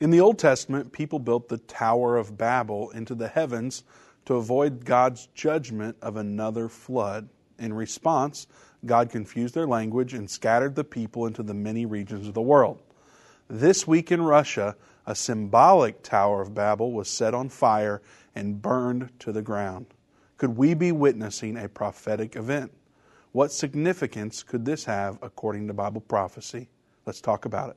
In the Old Testament, people built the Tower of Babel into the heavens to avoid God's judgment of another flood. In response, God confused their language and scattered the people into the many regions of the world. This week in Russia, a symbolic Tower of Babel was set on fire and burned to the ground. Could we be witnessing a prophetic event? What significance could this have according to Bible prophecy? Let's talk about it.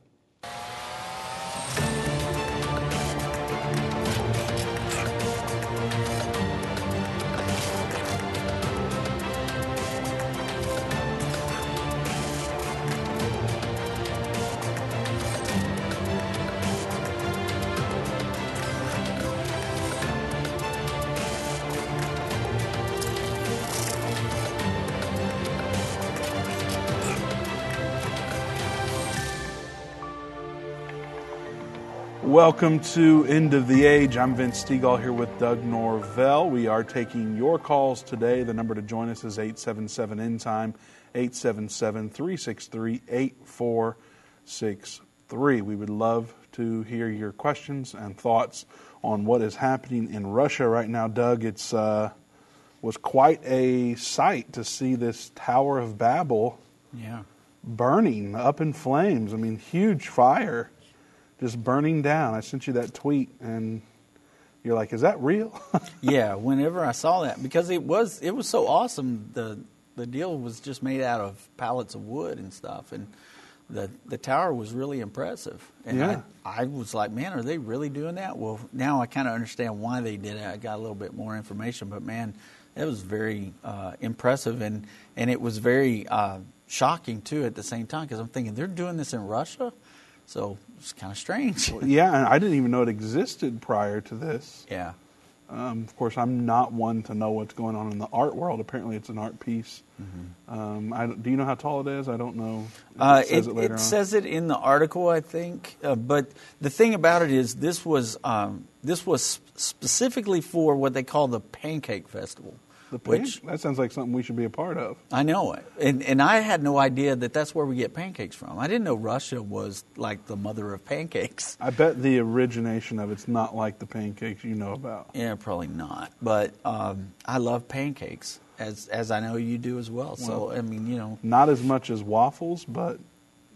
Welcome to End of the Age. I'm Vince Stegall here with Doug Norvell. We are taking your calls today. The number to join us is 877 End Time, 877 363 8463. We would love to hear your questions and thoughts on what is happening in Russia right now. Doug, it's uh, was quite a sight to see this Tower of Babel Yeah. burning up in flames. I mean, huge fire just burning down. I sent you that tweet, and you're like, "Is that real?" yeah, whenever I saw that because it was it was so awesome. The the deal was just made out of pallets of wood and stuff and the the tower was really impressive. And Yeah. I, I was like, man, are they really doing that? Well, now I kind of understand why they did it. I got a little bit more information, but man, it was very uh, impressive and and it was very uh, shocking too at the same time because I'm thinking they're doing this in Russia, so it's kind of strange. yeah, and I didn't even know it existed prior to this. yeah. Um, of course, I'm not one to know what's going on in the art world. Apparently, it's an art piece. Um, I, don't- you know how tall it is? I don't know. Mm-hmm. Uh, it says it, it, it says it in the article, I think. Uh, but the thing about it is, this was um, this was specifically for what they call the Pancake Festival, the which that sounds like something we should be a part of. I know it, and and I had no idea that that's where we get pancakes from. I didn't know Russia was like the mother of pancakes. I bet the origination of it's not like the pancakes you know about. Yeah, probably not. But um, I love pancakes, as as I know you do as well. So I mean, you know, Not as much as waffles, but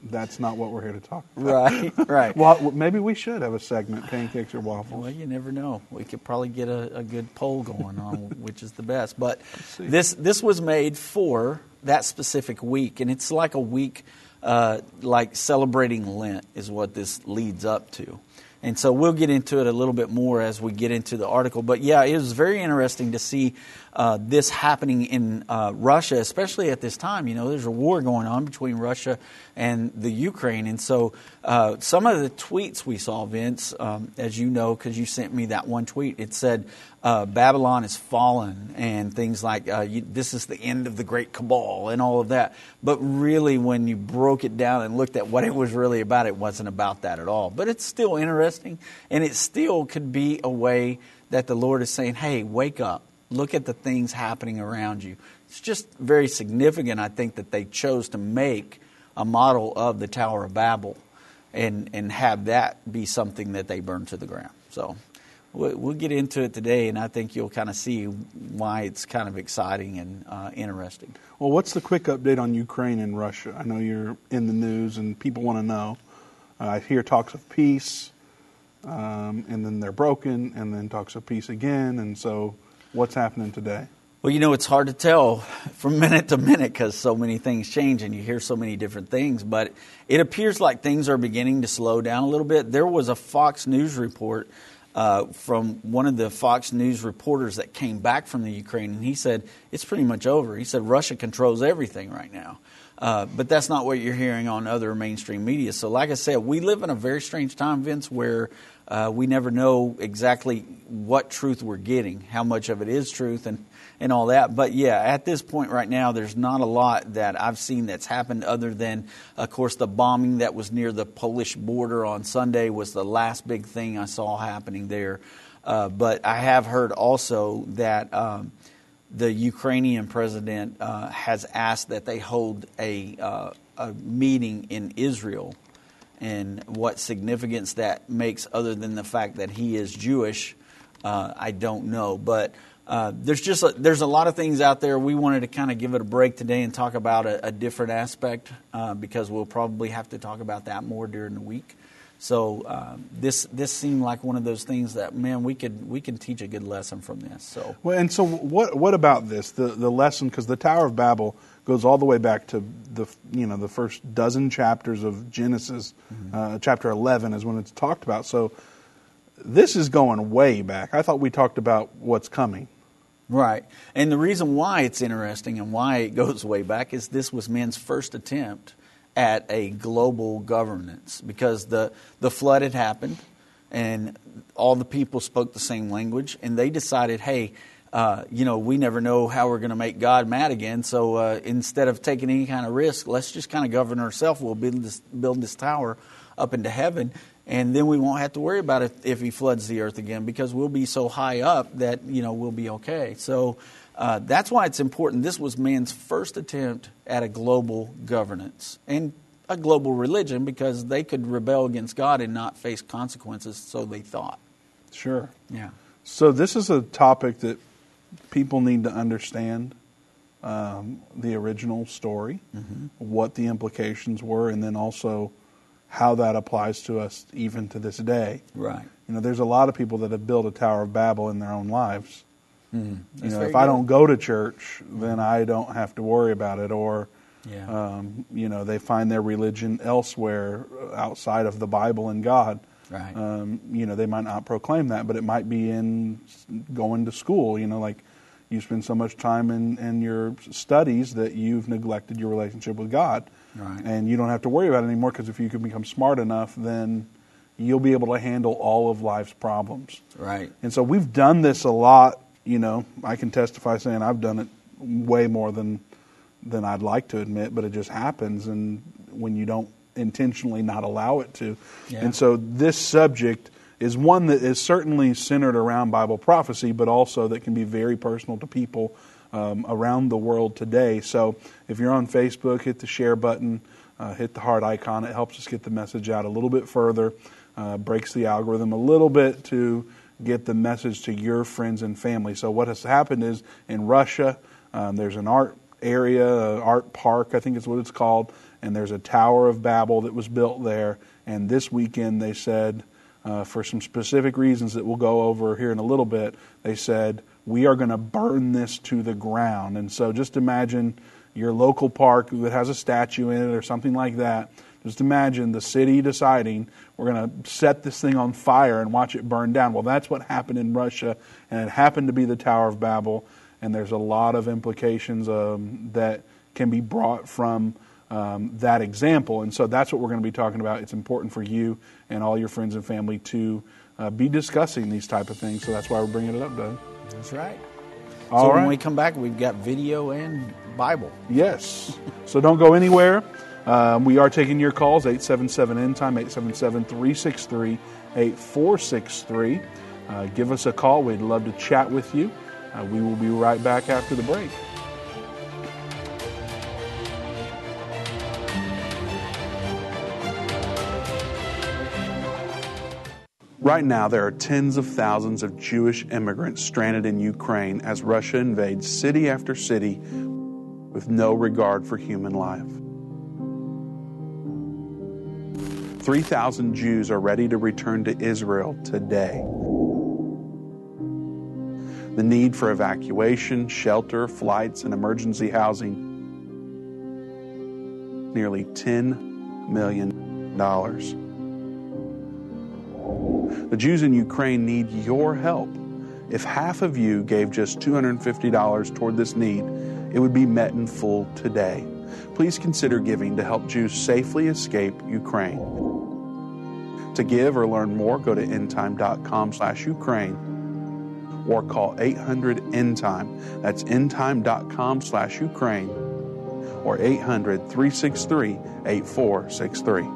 that's not what we're here to talk about. right, right. Well, maybe we should have a segment: pancakes or waffles. Well, you never know. We could probably get a, a good poll going on which is the best. But this this was made for that specific week, and it's like a week, uh, like celebrating Lent is what this leads up to. And so we'll get into it a little bit more as we get into the article. But yeah, it was very interesting to see uh, this happening in uh, Russia, especially at this time. You know, there's a war going on between Russia and the Ukraine. And so uh, some of the tweets we saw, Vince, um, as you know, because you sent me that one tweet, it said, uh, Babylon is fallen and things like uh, you, this is the end of the great cabal and all of that. But really, when you broke it down and looked at what it was really about, it wasn't about that at all. But it's still interesting, and it still could be a way that the Lord is saying, hey, wake up. Look at the things happening around you. It's just very significant, I think, that they chose to make a model of the Tower of Babel and, and have that be something that they burn to the ground. So we'll, we'll get into it today, and I think you'll kind of see why it's kind of exciting and uh, interesting. Well, what's the quick update on Ukraine and Russia? I know you're in the news and people want to know. Uh, I hear talks of peace, um, and then they're broken, and then talks of peace again. And so, what's happening today? Well, you know, it's hard to tell from minute to minute because so many things change and you hear so many different things. But it appears like things are beginning to slow down a little bit. There was a Fox News report uh, from one of the Fox News reporters that came back from the Ukraine, and he said it's pretty much over. He said Russia controls everything right now. Uh, but that's not what you're hearing on other mainstream media. So, like I said, we live in a very strange time, Vince, where uh, we never know exactly what truth we're getting, how much of it is truth, and, and all that. But yeah, at this point right now, there's not a lot that I've seen that's happened other than, of course, the bombing that was near the Polish border on Sunday was the last big thing I saw happening there. Uh, but I have heard also that. Um, the Ukrainian president uh, has asked that they hold a, uh, a meeting in Israel and what significance that makes, other than the fact that he is Jewish, uh, I don't know. But uh, there's just a, there's a lot of things out there. We wanted to kind of give it a break today and talk about a, a different aspect uh, because we'll probably have to talk about that more during the week. So uh, this this seemed like one of those things that man we could we can teach a good lesson from this. So well, and so what what about this the the lesson because the Tower of Babel goes all the way back to the you know the first dozen chapters of Genesis. Mm-hmm. Uh, chapter eleven is when it's talked about. So this is going way back. I thought we talked about what's coming. Right. And the reason why it's interesting and why it goes way back is this was men's first attempt at a global governance because the, the flood had happened and all the people spoke the same language and they decided, hey, uh, you know, we never know how we're going to make God mad again. So uh, instead of taking any kind of risk, let's just kind of govern ourselves. We'll build this, build this tower up into heaven, and then we won't have to worry about it if He floods the earth again because we'll be so high up that you know we'll be okay. So uh, that's why it's important. This was man's first attempt at a global governance and a global religion because they could rebel against God and not face consequences, so they thought. Sure. Yeah. So this is a topic that people need to understand um, the original story, mm-hmm. what the implications were, and then also how that applies to us even to this day. Right. You know, there's a lot of people that have built a Tower of Babel in their own lives Mm, you know, if good. I don't go to church, then I don't have to worry about it. Or, yeah. um, you know, they find their religion elsewhere outside of the Bible and God. Right. Um, you know, they might not proclaim that, but it might be in going to school. You know, like you spend so much time in, in your studies that you've neglected your relationship with God. Right. And you don't have to worry about it anymore because if you can become smart enough, then you'll be able to handle all of life's problems. Right. And so we've done this a lot you know, I can testify saying I've done it way more than than I'd like to admit, but it just happens, and when you don't intentionally not allow it to, yeah. and so this subject is one that is certainly centered around Bible prophecy, but also that can be very personal to people um, around the world today. So if you're on Facebook, hit the share button, uh, hit the heart icon. It helps us get the message out a little bit further, uh, breaks the algorithm a little bit to get the message to your friends and family. So what has happened is in Russia, um, there's an art area, art park, I think is what it's called, and there's a Tower of Babel that was built there. And this weekend, they said, uh, for some specific reasons that we'll go over here in a little bit, they said we are going to burn this to the ground. And so just imagine your local park that has a statue in it or something like that just imagine the city deciding we're going to set this thing on fire and watch it burn down. Well, that's what happened in Russia, and it happened to be the Tower of Babel. And there's a lot of implications um, that can be brought from um, that example. And so that's what we're going to be talking about. It's important for you and all your friends and family to uh, be discussing these type of things. So that's why we're bringing it up, Doug. That's right. All so right. when we come back, we've got video and Bible. Yes. so don't go anywhere. Um, we are taking your calls 877 end time 877 363 8463. Uh, give us a call. We'd love to chat with you. Uh, we will be right back after the break. Right now, there are tens of thousands of Jewish immigrants stranded in Ukraine as Russia invades city after city with no regard for human life. 3,000 Jews are ready to return to Israel today. The need for evacuation, shelter, flights, and emergency housing nearly $10 million. The Jews in Ukraine need your help. If half of you gave just $250 toward this need, it would be met in full today. Please consider giving to help Jews safely escape Ukraine. To give or learn more, go to endtime.com slash Ukraine or call 800 endtime. That's endtime.com slash Ukraine or 800 363 8463.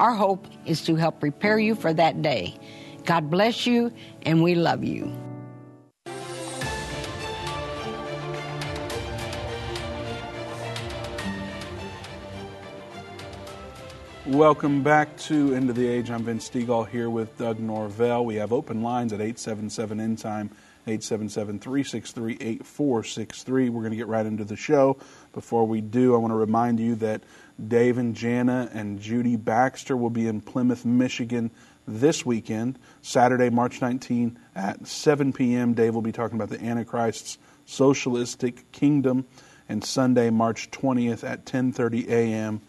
Our hope is to help prepare you for that day. God bless you, and we love you. Welcome back to End of the Age. I'm Vince Stegall here with Doug Norvell. We have open lines at 877 End Time, 877 363 8463. We're going to get right into the show. Before we do, I want to remind you that Dave and Jana and Judy Baxter will be in Plymouth, Michigan this weekend, Saturday, March 19 at 7 p.m. Dave will be talking about the Antichrist's socialistic kingdom, and Sunday, March 20th at 10:30 a.m.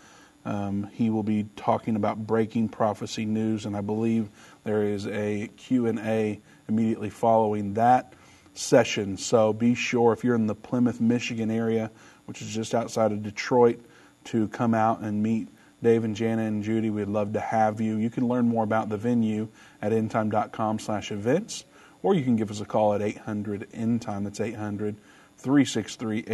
Um, he will be talking about breaking prophecy news, and I believe there is a Q&A immediately following that session. So be sure if you're in the Plymouth, Michigan area, which is just outside of Detroit, to come out and meet Dave and Jana and Judy. We'd love to have you. You can learn more about the venue at endtime.com slash events, or you can give us a call at 800 endtime. That's 800 363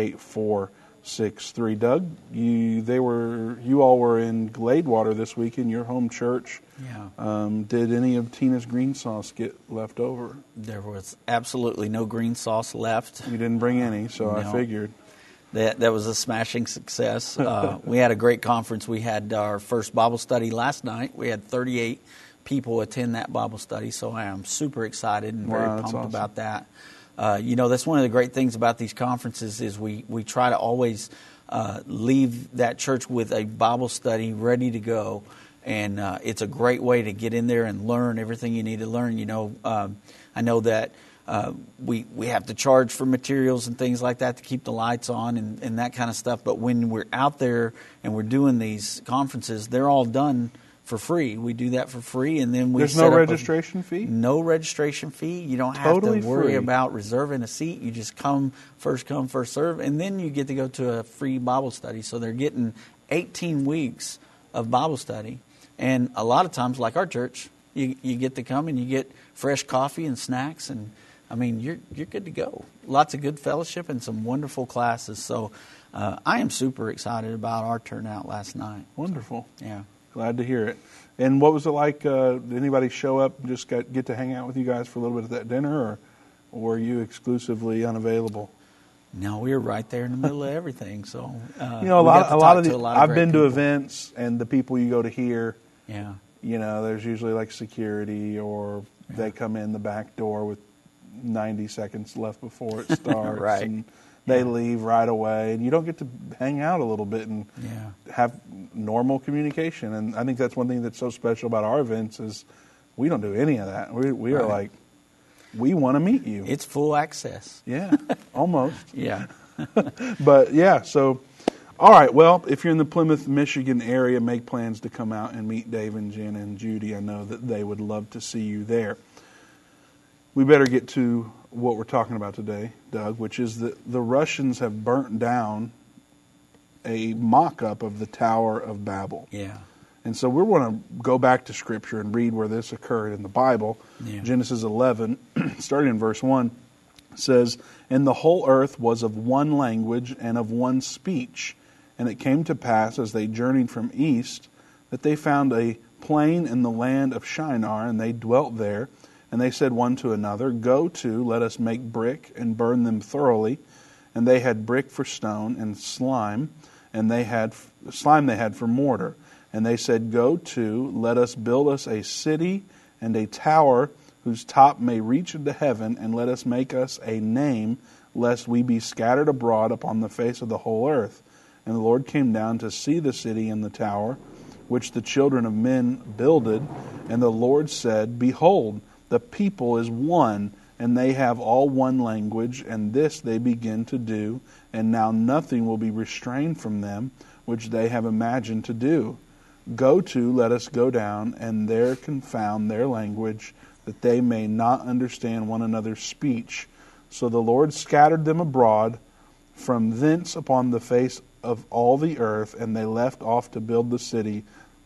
six three. Doug, you they were you all were in Gladewater this week in your home church. Yeah. Um, did any of Tina's green sauce get left over? There was absolutely no green sauce left. You didn't bring any, so No. I figured. That that was a smashing success. Uh, we had a great conference. We had our first Bible study last night. We had 38 people attend that Bible study, so I am super excited and very Wow, that's pumped awesome. about that. Uh, you know, that's one of the great things about these conferences is we we try to always uh, leave that church with a Bible study ready to go. And uh, it's a great way to get in there and learn everything you need to learn. You know, um, I know that uh, we we have to charge for materials and things like that to keep the lights on and, and that kind of stuff. But when we're out there and we're doing these conferences, they're all done for free. We do that for free, and then we There's no up a- registration fee. no registration fee. You don't have Totally to worry free. about reserving a seat. You just come first come first serve, and then you get to go to a free Bible study. So they're getting 18 weeks of Bible study, and a lot of times, like our church, you you get to come and you get fresh coffee and snacks, and I mean you're you're good to go. Lots of good fellowship and some wonderful classes. So uh, I am super excited about our turnout last night. Wonderful. Yeah. Glad to hear it. And what was it like? Uh, did anybody show up and just got, get to hang out with you guys for a little bit at that dinner, or, or were you exclusively unavailable? No, we were right there in the middle of everything. So uh, You know, a lot, a lot of the, a lot of I've been to people. events, and the people you go to hear, Yeah, you know, there's usually like security, or they come in the back door with 90 seconds left before it starts, Right. and they Yeah. leave right away, and you don't get to hang out a little bit and yeah, have normal communication. And I think that's one thing that's so special about our events is we don't do any of that. We, we are like, we want to meet you. it's full access. yeah, almost. Yeah, But yeah, so all right. Well, if you're in the Plymouth, Michigan area, make plans to come out and meet Dave and Jen and Judy. I know that they would love to see you there. We better get to what we're talking about today, Doug, which is that the Russians have burnt down a mock-up of the Tower of Babel. yeah, And so we want to go back to Scripture and read where this occurred in the Bible. Yeah. Genesis 11, starting in verse 1, says, And the whole earth was of one language and of one speech. And it came to pass, as they journeyed from east, that they found a plain in the land of Shinar, and they dwelt there. And they said one to another, Go to, let us make brick, and burn them thoroughly. And they had brick for stone, and slime, and they had slime they had for mortar. And they said, Go to, let us build us a city and a tower whose top may reach into heaven, and let us make us a name, lest we be scattered abroad upon the face of the whole earth. And the Lord came down to see the city and the tower which the children of men builded. And the Lord said, Behold, the people is one, and they have all one language, and this they begin to do, and now nothing will be restrained from them, which they have imagined to do. Go to, let us go down, and there confound their language, that they may not understand one another's speech. So the Lord scattered them abroad from thence upon the face of all the earth, and they left off to build the city.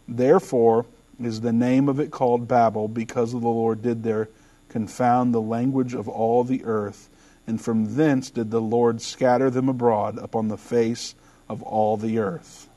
Therefore is the name of it called Babel, because the Lord did there confound the language of all the earth. And from thence did the Lord scatter them abroad upon the face of all the earth.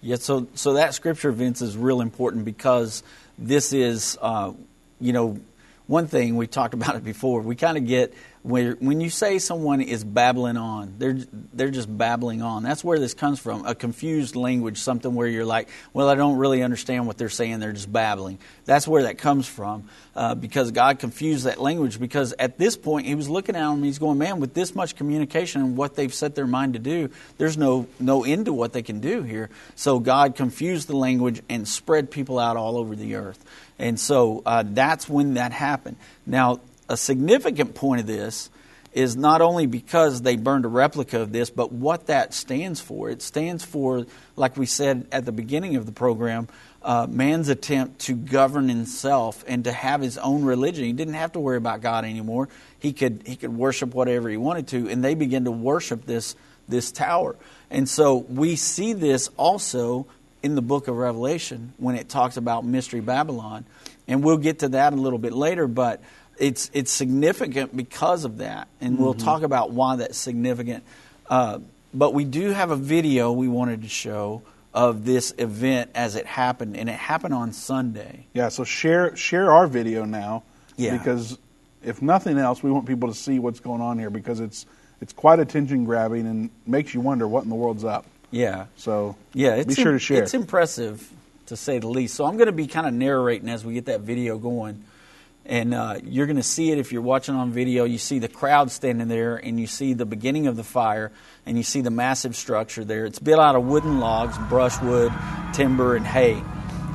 Yeah, so so that scripture, Vince, is real important because this is, uh, you know, one thing we talked about it before. We kind of get where when you say someone is babbling on, they're they're just babbling on. That's where this comes from. A confused language, something where you're like, well, I don't really understand what they're saying. They're just babbling. That's where that comes from, uh, because God confused that language. Because at this point, He was looking at them. He's going, man, with this much communication and what they've set their mind to do, there's no no end to what they can do here. So God confused the language and spread people out all over the earth. And so uh, that's when that happened. Now a significant point of this is not only because they burned a replica of this, but what that stands for. It stands for, like we said at the beginning of the program, uh, man's attempt to govern himself and to have his own religion. He didn't have to worry about God anymore. He could he could worship whatever he wanted to, and they began to worship this this tower. And so we see this also in the book of Revelation when it talks about mystery Babylon, and we'll get to that a little bit later, but it's it's significant because of that, and mm-hmm. we'll talk about why that's significant. Uh, but we do have a video we wanted to show of this event as it happened, and it happened on Sunday. Yeah, so share share our video now, yeah. because if nothing else, we want people to see what's going on here because it's it's quite attention grabbing and makes you wonder what in the world's up. Yeah. So yeah, be sure to share. It's impressive to say the least. So I'm going to be kind of narrating as we get that video going. And uh, you're going to see it if you're watching on video. You see the crowd standing there, and you see the beginning of the fire, and you see the massive structure there. It's built out of wooden logs, brushwood, timber, and hay.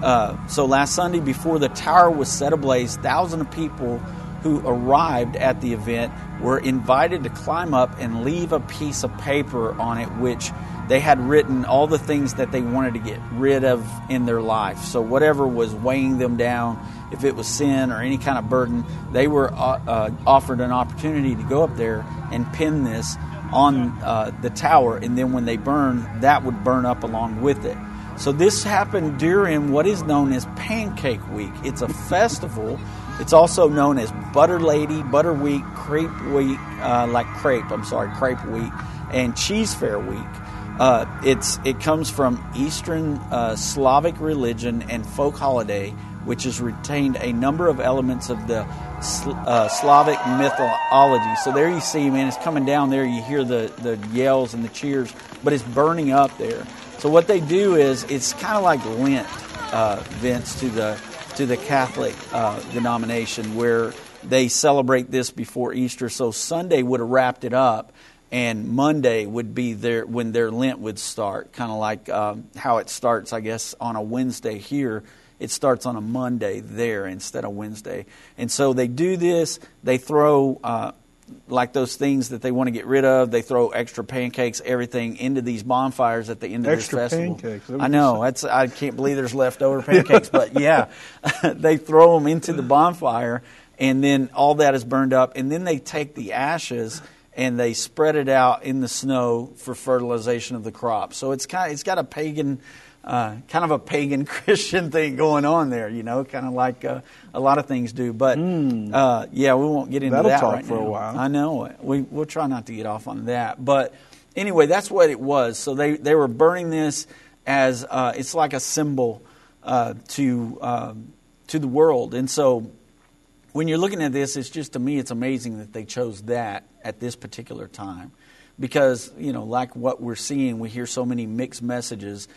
Uh, so last Sunday, before the tower was set ablaze, thousands of people who arrived at the event were invited to climb up and leave a piece of paper on it, which they had written all the things that they wanted to get rid of in their life. So, whatever was weighing them down, if it was sin or any kind of burden, they were uh, uh, offered an opportunity to go up there and pin this on uh, the tower, and then when they burn, that would burn up along with it. So, this happened during what is known as Pancake Week. It's a festival. It's also known as Butter Lady, Butter Week, Crepe Week, uh, like crepe, I'm sorry, Crepe Week, and Cheesefare Week. Uh, it's it comes from Eastern uh, Slavic religion and folk holiday, which has retained a number of elements of the uh, Slavic mythology. So there you see, man, it's coming down there. You hear the the yells and the cheers, but it's burning up there. So what they do is it's kind of like Lent, uh, Vince, to the to the Catholic uh, denomination, where they celebrate this before Easter. So Sunday would have wrapped it up and Monday would be their when their Lent would start, kind of like um, how it starts, I guess, on a Wednesday here. It starts on a Monday there instead of Wednesday, and so they do this. They throw uh, like those things that they want to get rid of. They throw extra pancakes, everything into these bonfires at the end of extra this festival. Pancakes. I know. That's I can't believe there's leftover pancakes, but yeah, they throw them into the bonfire, and then all that is burned up, and then they take the ashes and they spread it out in the snow for fertilization of the crop. So it's kind of, it's got a pagan, uh, kind of a pagan Christian thing going on there, you know, kind of like uh, a lot of things do. But mm. uh, yeah, we won't get into That'll that talk right for now. a while. I know we we'll try not to get off on that, but anyway, that's what it was. So they they were burning this as uh, it's like a symbol uh, to um, to the world, and so when you're looking at this, it's just to me, it's amazing that they chose that at this particular time, because you know, like what we're seeing, we hear so many mixed messages,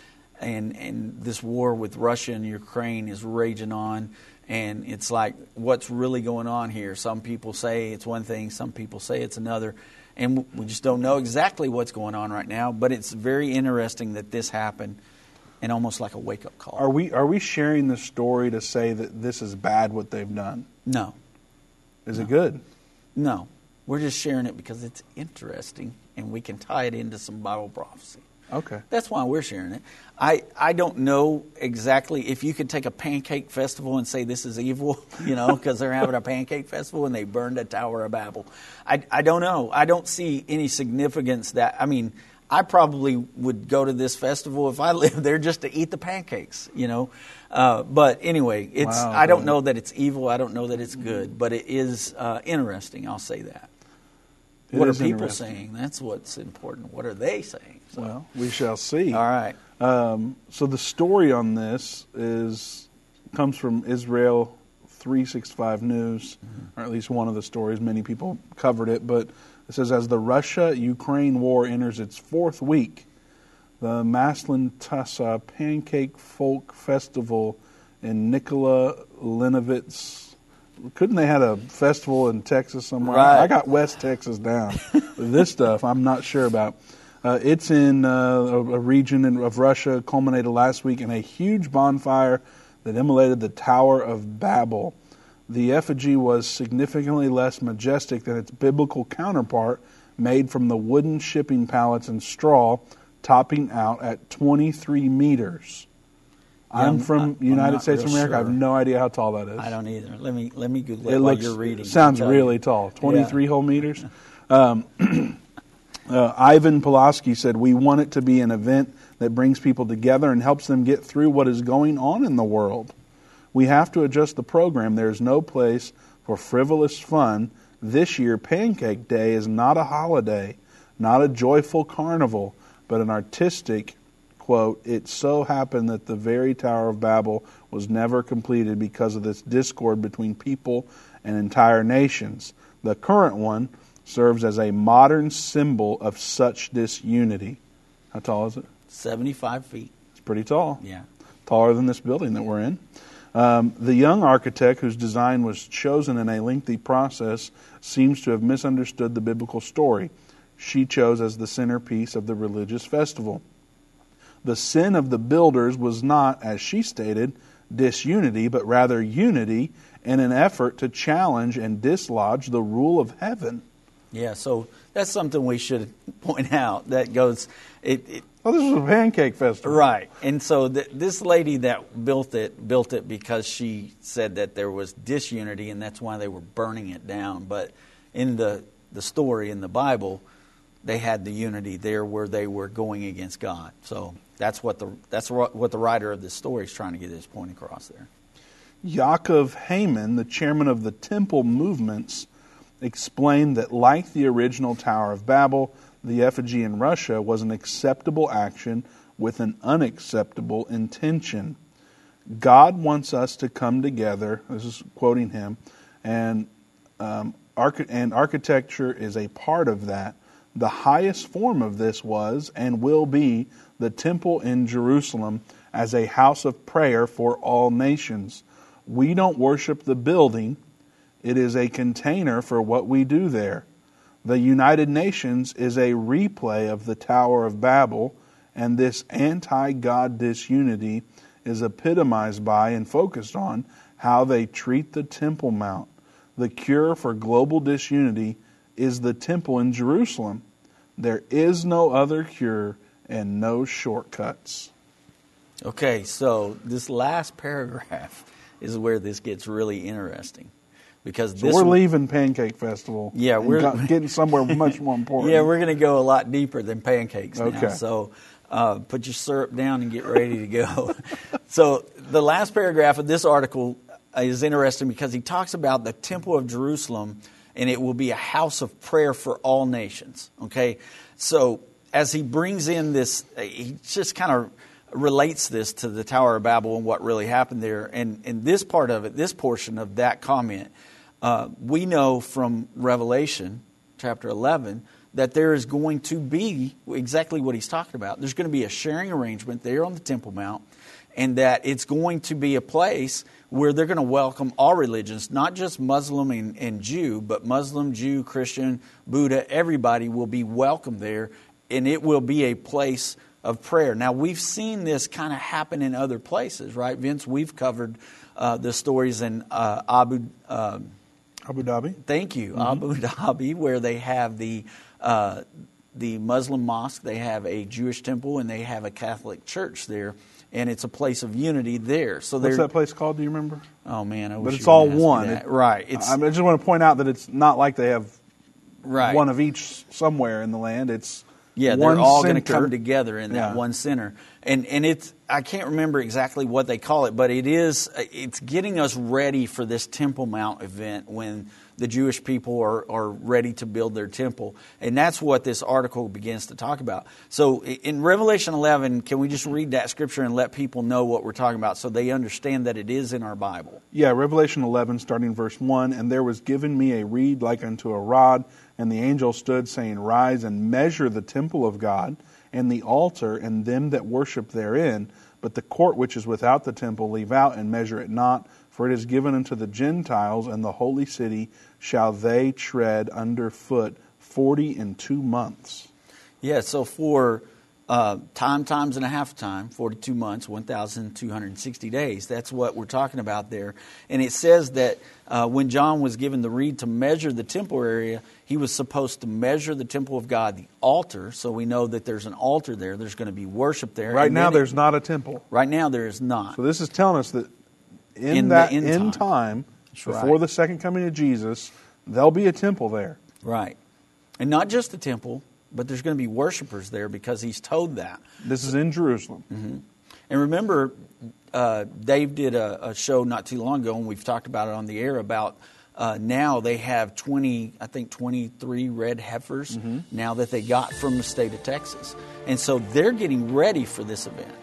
and and this war with Russia and Ukraine is raging on, and it's like, what's really going on here? Some people say it's one thing, some people say it's another, and we just don't know exactly what's going on right now. But it's very interesting that this happened and almost like a wake up call. Are we are we sharing the story to say that this is bad what they've done? no, Is it good? no. We're just sharing it because it's interesting and we can tie it into some Bible prophecy. Okay. That's why we're sharing it. I, I don't know exactly if you could take a pancake festival and say this is evil, you know, because they're having a pancake festival and they burned a Tower of Babel. I, I don't know. I don't see any significance that, I mean, I probably would go to this festival if I lived there just to eat the pancakes, you know. Uh, but anyway, it's Wow, I don't know that it's evil. I don't know that it's good, but it is uh, interesting. I'll say that. It what are people saying? That's what's important. What are they saying? So, Well, we shall see. all right. Um, so the story on this is comes from Israel 365 News, or at least one of the stories. Many people covered it, but it says as the Russia-Ukraine war enters its fourth week, the Maslenitsa Pancake Folk Festival in Nikola Linovitz. Couldn't they had a festival in Texas somewhere? Right. I got West Texas down. this stuff I'm not sure about. Uh, it's in uh, a, a region in, of Russia, culminated last week in a huge bonfire that immolated the Tower of Babel. The effigy was significantly less majestic than its biblical counterpart, made from the wooden shipping pallets and straw, topping out at 23 meters. I'm I'm- from I'm United not States of America. I have no idea how tall that is. I don't either. Let me let me Google it, It while looks you're reading. sounds really you. tall. 23 whole meters. Um, uh, Ivan Pulaski said, "We want it to be an event that brings people together and helps them get through what is going on in the world. We have to adjust the program. There is no place for frivolous fun. This year, Pancake Day is not a holiday, not a joyful carnival, but an artistic." Quote, it so happened that the very Tower of Babel was never completed because of this discord between people and entire nations. The current one serves as a modern symbol of such disunity. How tall is it? Seventy-five feet. It's pretty tall. Yeah. Taller than this building that we're in. Um, the young architect, whose design was chosen in a lengthy process, seems to have misunderstood the biblical story she chose as the centerpiece of the religious festival. The sin of the builders was not, as she stated, disunity, but rather unity in an effort to challenge and dislodge the rule of heaven. Yeah. So that's something we should point out. That goes. It, it Oh, this was a pancake festival. right. And so th- this lady that built it built it because she said that there was disunity, and that's why they were burning it down. But in the the story in the Bible, they had the unity there where they were going against God. So that's what the that's what the writer of this story is trying to get his point across there. Yaakov Hayman, the chairman of the Temple Movements, explained that, like the original Tower of Babel, the effigy in Russia was an acceptable action with an unacceptable intention. God wants us to come together. This is quoting him, and um, archi- and architecture is a part of that. The highest form of this was and will be the temple in Jerusalem as a house of prayer for all nations. We don't worship the building, it is a container for what we do there. The United Nations is a replay of the Tower of Babel, and this anti God disunity is epitomized by and focused on how they treat the Temple Mount. The cure for global disunity is the temple in Jerusalem. There is no other cure and no shortcuts. Okay, so this last paragraph is where this gets really interesting because So this we're leaving Pancake Festival. Yeah, we're- getting somewhere much more important. Yeah, we're going to go a lot deeper than pancakes now. Okay. So uh, put your syrup down and get ready to go. so the last paragraph of this article is interesting because he talks about the Temple of Jerusalem and it will be a house of prayer for all nations. Okay, so as he brings in this, he just kind of relates this to the Tower of Babel and what really happened there. And, in this part of it, this portion of that comment, uh, we know from Revelation chapter 11 that there is going to be exactly what he's talking about. There's going to be a sharing arrangement there on the Temple Mount, and that it's going to be a place where they're going to welcome all religions, not just Muslim and, and Jew, but Muslim, Jew, Christian, Buddha, everybody will be welcome there, and it will be a place of prayer. Now, we've seen this kind of happen in other places, right? Vince, we've covered uh, the stories in uh, Abu. Uh, Abu Dhabi. Thank you, mm-hmm. Abu Dhabi, where they have the uh, the Muslim mosque, they have a Jewish temple, and they have a Catholic church there, and it's a place of unity there. So what's that place called? Do you remember? Oh man, I but it's all one, it, right? It's, I just want to point out that it's not like they have right. one of each somewhere in the land. It's yeah, they're all going to come together in that yeah. one center, and and it's I can't remember exactly what they call it, but it is uh, it's getting us ready for this Temple Mount event when the Jewish people are, are ready to build their temple. And that's what this article begins to talk about. So in Revelation 11, can we just read that scripture and let people know what we're talking about so they understand that it is in our Bible? Yeah, Revelation 11, starting verse 1 And there was given me a reed like unto a rod, and the angel stood, saying, Rise and measure the temple of God, and the altar, and them that worship therein. But the court which is without the temple leave out, and measure it not. For it is given unto the Gentiles, and the holy city shall they tread underfoot forty and two months. Yeah, so for uh, time times and a half time, 42 months, 1,260 days. That's what we're talking about there. And it says that uh, when John was given the reed to measure the temple area, he was supposed to measure the temple of God, the altar. So we know that there's an altar there. There's going to be worship there. Right now, there's it, not a temple. Right now, there is not. So this is telling us that in, in that end, end time, time before right. the second coming of Jesus, there'll be a temple there. Right. And not just a temple, but there's going to be worshipers there because he's told that. This is in Jerusalem. Mm-hmm. And remember, uh, Dave did a, a, show not too long ago, and we've talked about it on the air about uh, now they have 20, I think 23 red heifers mm-hmm. now that they got from the state of Texas. And so they're getting ready for this event.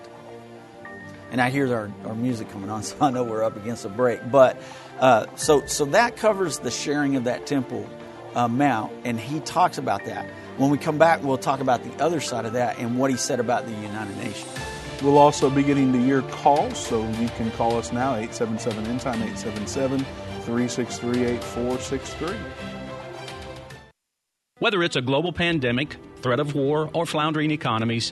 And I hear our, our music coming on, so I know we're up against a break. But uh, so, so that covers the sharing of that temple uh, mount, and he talks about that. When we come back, we'll talk about the other side of that and what he said about the United Nations. We'll also be getting the year call, so you can call us now, 877 End Time, 877 363 8463. Whether it's a global pandemic, threat of war, or floundering economies,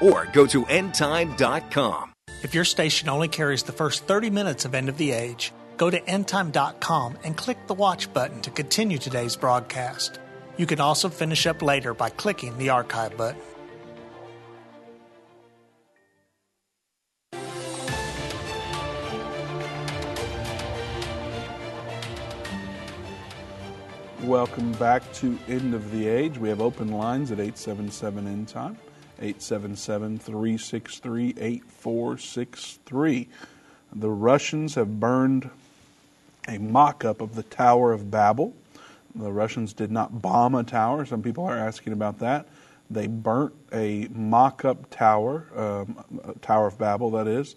or go to endtime.com. If your station only carries the first 30 minutes of End of the Age, go to endtime.com and click the watch button to continue today's broadcast. You can also finish up later by clicking the archive button. Welcome back to End of the Age. We have open lines at 877 End Time. 877 363 8463. The Russians have burned a mock up of the Tower of Babel. The Russians did not bomb a tower. Some people are asking about that. They burnt a mock up tower, um, Tower of Babel, that is.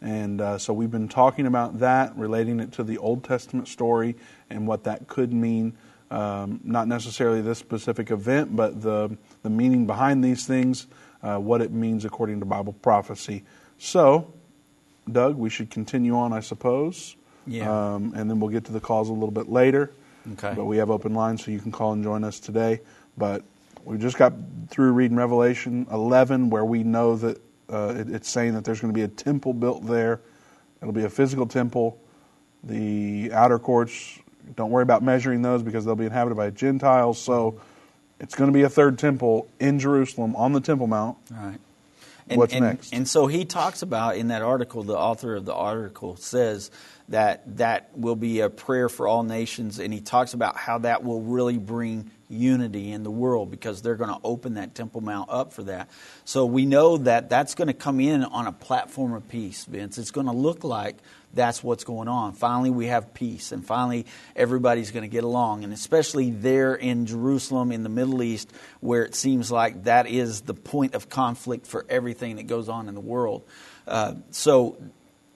And uh, so we've been talking about that, relating it to the Old Testament story and what that could mean. Um, not necessarily this specific event, but the, the meaning behind these things uh, what it means according to Bible prophecy. So, Doug, we should continue on, I suppose. Yeah. Um, and then we'll get to the calls a little bit later. Okay. But we have open lines, so you can call and join us today. But we just got through reading Revelation 11, where we know that uh, it, it's saying that there's going to be a temple built there. It'll be a physical temple. The outer courts, don't worry about measuring those because they'll be inhabited by Gentiles. So it's going to be a third temple in Jerusalem on the Temple Mount. All right. What's and, next? And so he talks about in that article, the author of the article says that that will be a prayer for all nations, and he talks about how that will really bring unity in the world because they're going to open that Temple Mount up for that. So we know that that's going to come in on a platform of peace, Vince. It's going to look like that's what's going on. Finally, we have peace, and finally, everybody's going to get along. And especially there in Jerusalem, in the Middle East, where it seems like that is the point of conflict for everything that goes on in the world. Uh, so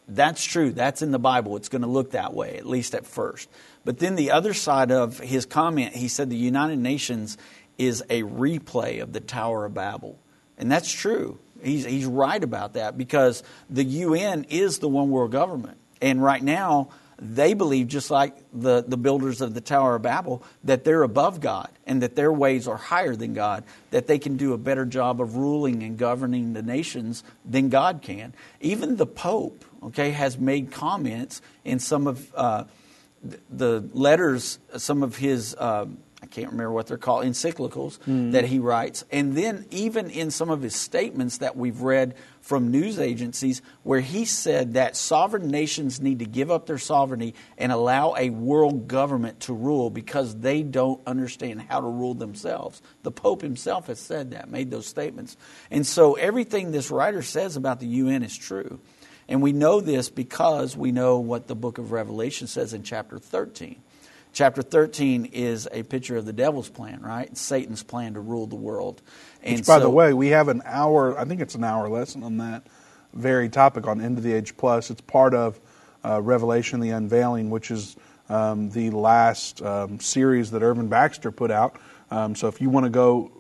that's true. That's in the Bible. It's going to look that way, at least at first. But then the other side of his comment, he said the United Nations is a replay of the Tower of Babel. And that's true. He's, he's right about that because the UN is the one world government. And right now, they believe, just like the, the builders of the Tower of Babel, that they're above God and that their ways are higher than God, that they can do a better job of ruling and governing the nations than God can. Even the Pope, okay, has made comments in some of uh, the letters, some of his. Uh, I can't remember what they're called, encyclicals mm. that he writes. And then, even in some of his statements that we've read from news agencies, where he said that sovereign nations need to give up their sovereignty and allow a world government to rule because they don't understand how to rule themselves. The Pope himself has said that, made those statements. And so, everything this writer says about the UN is true. And we know this because we know what the book of Revelation says in chapter 13. Chapter 13 is a picture of the devil's plan, right? It's Satan's plan to rule the world. And Which, by so, the way, we have an hour, I think it's an hour lesson on that very topic on End of the Age Plus. It's part of uh, Revelation, the Unveiling, which is um, the last um, series that Irvin Baxter put out. Um, so if you want to go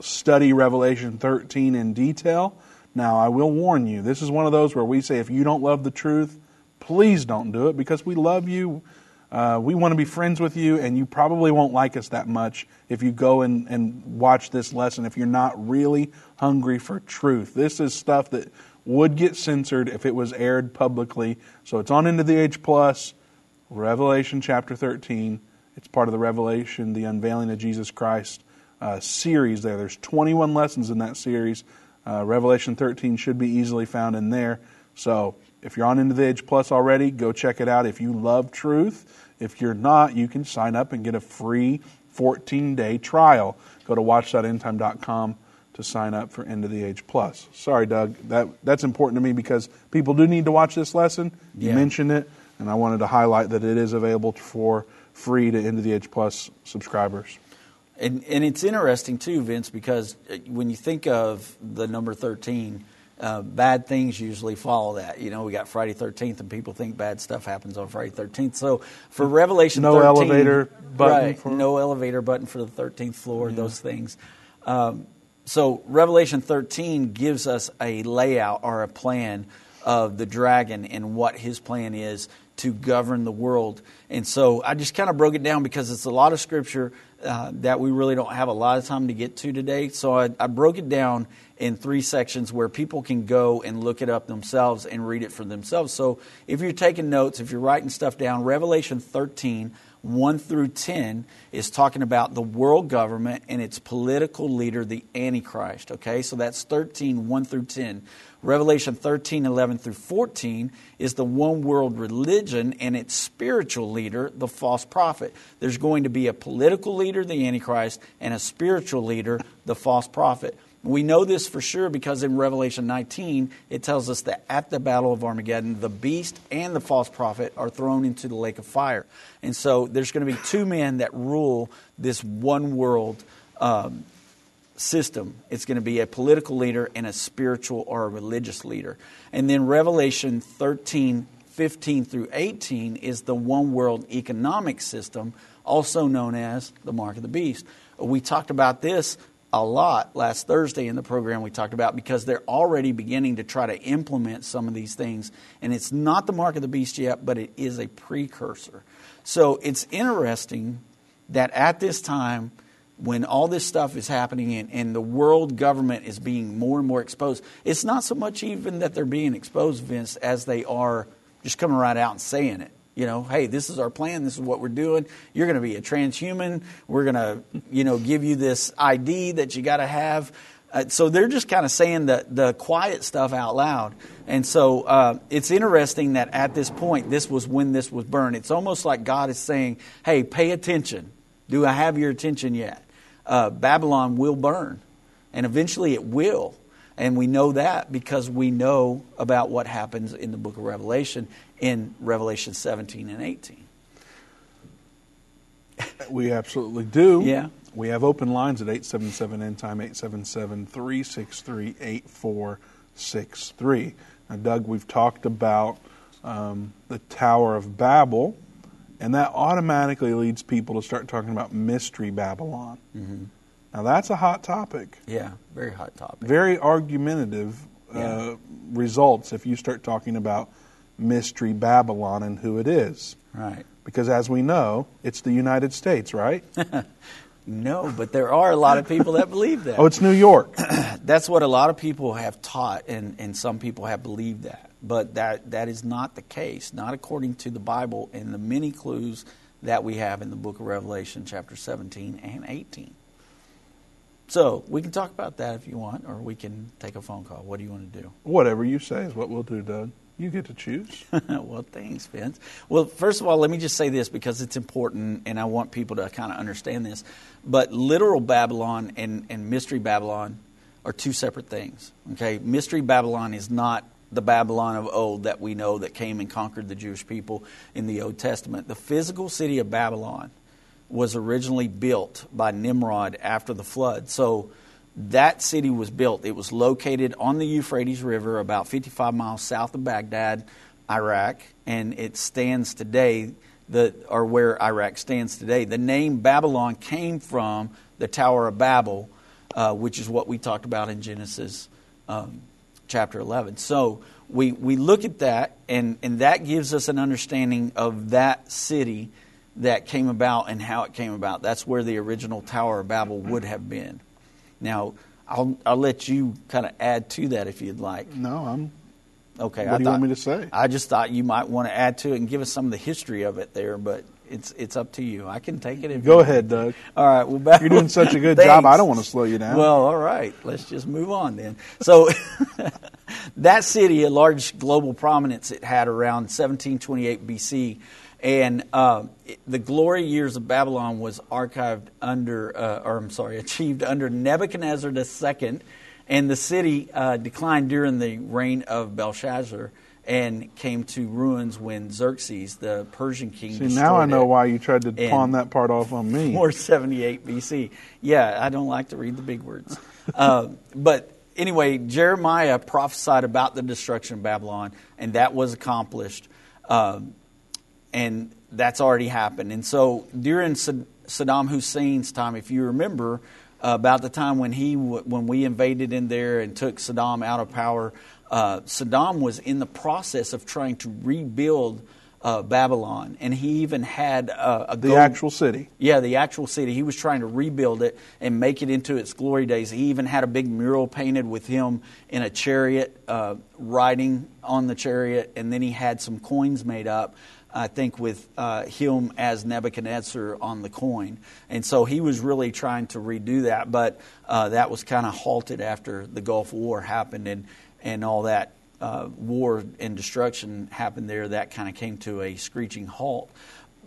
study Revelation 13 in detail, now I will warn you, this is one of those where we say if you don't love the truth, please don't do it because we love you uh, we want to be friends with you, and you probably won't like us that much if you go and, and watch this lesson if you're not really hungry for truth. This is stuff that would get censored if it was aired publicly. So it's on End of the Age Plus, Revelation chapter 13. It's part of the Revelation, the Unveiling of Jesus Christ uh, series there. There's 21 lessons in that series. Uh, Revelation 13 should be easily found in there. So if you're on End of the Age Plus already, go check it out. If you love truth, if you're not, you can sign up and get a free 14 day trial. Go to watch.endtime.com to sign up for End of the Age Plus. Sorry, Doug. That, that's important to me because people do need to watch this lesson. You yeah. mentioned it, and I wanted to highlight that it is available for free to End of the Age Plus subscribers. And, and it's interesting, too, Vince, because uh, when you think of the number 13, uh, bad things usually follow that. You know, we got Friday 13th, and people think bad stuff happens on Friday 13th. So for Revelation no 13, elevator button. Right, for... no elevator button for the 13th floor, yeah. those things. Um, so Revelation 13 gives us a layout or a plan of the dragon and what his plan is to govern the world. And so I just kind of broke it down because it's a lot of scripture uh, that we really don't have a lot of time to get to today. So I, I broke it down in three sections where people can go and look it up themselves and read it for themselves. So if you're taking notes, if you're writing stuff down, Revelation 13, 1 through 10 is talking about the world government and its political leader, the Antichrist. Okay, so that's 13, 1 through 10. Revelation 13, 11 through 14 is the one world religion and its spiritual leader, the false prophet. There's going to be a political leader, the Antichrist, and a spiritual leader, the false prophet. We know this for sure because in Revelation 19, it tells us that at the Battle of Armageddon, the beast and the false prophet are thrown into the lake of fire. And so there's going to be two men that rule this one world um, system. It's going to be a political leader and a spiritual or a religious leader. And then Revelation 13, 15 through 18 is the one world economic system, also known as the mark of the beast. We talked about this a lot last Thursday in the program we talked about because they're already beginning to try to implement some of these things. And it's not the mark of the beast yet, but it is a precursor. So it's interesting that at this time, when all this stuff is happening and, and, the world government is being more and more exposed, it's not so much even that they're being exposed, Vince, as they are just coming right out and saying it. You know, hey, this is our plan. This is what we're doing. You're going to be a transhuman. We're going to, you know, give you this ID that you got to have. Uh, so they're just kind of saying the, the quiet stuff out loud. And so uh, it's interesting that at this point, this was when this was burned. It's almost like God is saying, hey, pay attention. Do I have your attention yet? Uh, Babylon will burn, and eventually it will. And we know that because we know about what happens in the book of Revelation in Revelation 17 and 18. We absolutely do. Yeah. We have open lines at 877 end time, 877 363 8463. Now, Doug, we've talked about um, the Tower of Babel, and that automatically leads people to start talking about Mystery Babylon. Mm-hmm. Now, that's a hot topic. Yeah, very hot topic. Very argumentative uh, results if you start talking about Mystery Babylon and who it is. Right. Because as we know, it's the United States, right? no, but there are a lot of people that believe that. oh, it's New York. That's what a lot of people have taught, and, and some people have believed that. But that, that is not the case, not according to the Bible and the many clues that we have in the book of Revelation, chapter 17 and 18. So we can talk about that if you want, or we can take a phone call. What do you want to do? Whatever you say is what we'll do, Doug. You get to choose. well, thanks, Vince. Well, first of all, let me just say this because it's important and I want people to kind of understand this. But literal Babylon and, and mystery Babylon are two separate things. Okay? Mystery Babylon is not the Babylon of old that we know that came and conquered the Jewish people in the Old Testament. The physical city of Babylon was originally built by Nimrod after the flood. So that city was built. It was located on the Euphrates River, about 55 miles south of Baghdad, Iraq, and it stands today, the, or where Iraq stands today. The name Babylon came from the Tower of Babel, uh, which is what we talked about in Genesis um, chapter 11. So we, we look at that, and, and that gives us an understanding of that city that came about and how it came about. That's where the original Tower of Babel would have been. Now, I'll, I'll let you kind of add to that if you'd like. No, I'm. Okay. What I do you want me to say? I just thought you might want to add to it and give us some of the history of it there, but it's it's up to you. I can take it. If Go ahead, Doug. All right. Well, back you're doing such a good job. I don't want to slow you down. Well, all right. Let's just move on then. So, that city, a large global prominence it had around 1728 BC, and uh, the glory years of Babylon was archived under, uh, or I'm sorry, achieved under Nebuchadnezzar II, and the city uh, declined during the reign of Belshazzar and came to ruins when Xerxes, the Persian king, See, now I know why you tried to pawn that part off on me. 478 BC. Yeah, I don't like to read the big words. uh, but anyway, Jeremiah prophesied about the destruction of Babylon, and that was accomplished. Um, and that's already happened. And so during Saddam Hussein's time, if you remember, about the time when he when we invaded in there and took Saddam out of power, uh, Saddam was in the process of trying to rebuild uh, Babylon, and he even had a the actual city. Yeah, the actual city. He was trying to rebuild it and make it into its glory days. He even had a big mural painted with him in a chariot, uh, riding on the chariot, and then he had some coins made up I think, with uh, him as Nebuchadnezzar on the coin. And so he was really trying to redo that, but uh, that was kind of halted after the Gulf War happened and, and all that uh, war and destruction happened there. That kind of came to a screeching halt.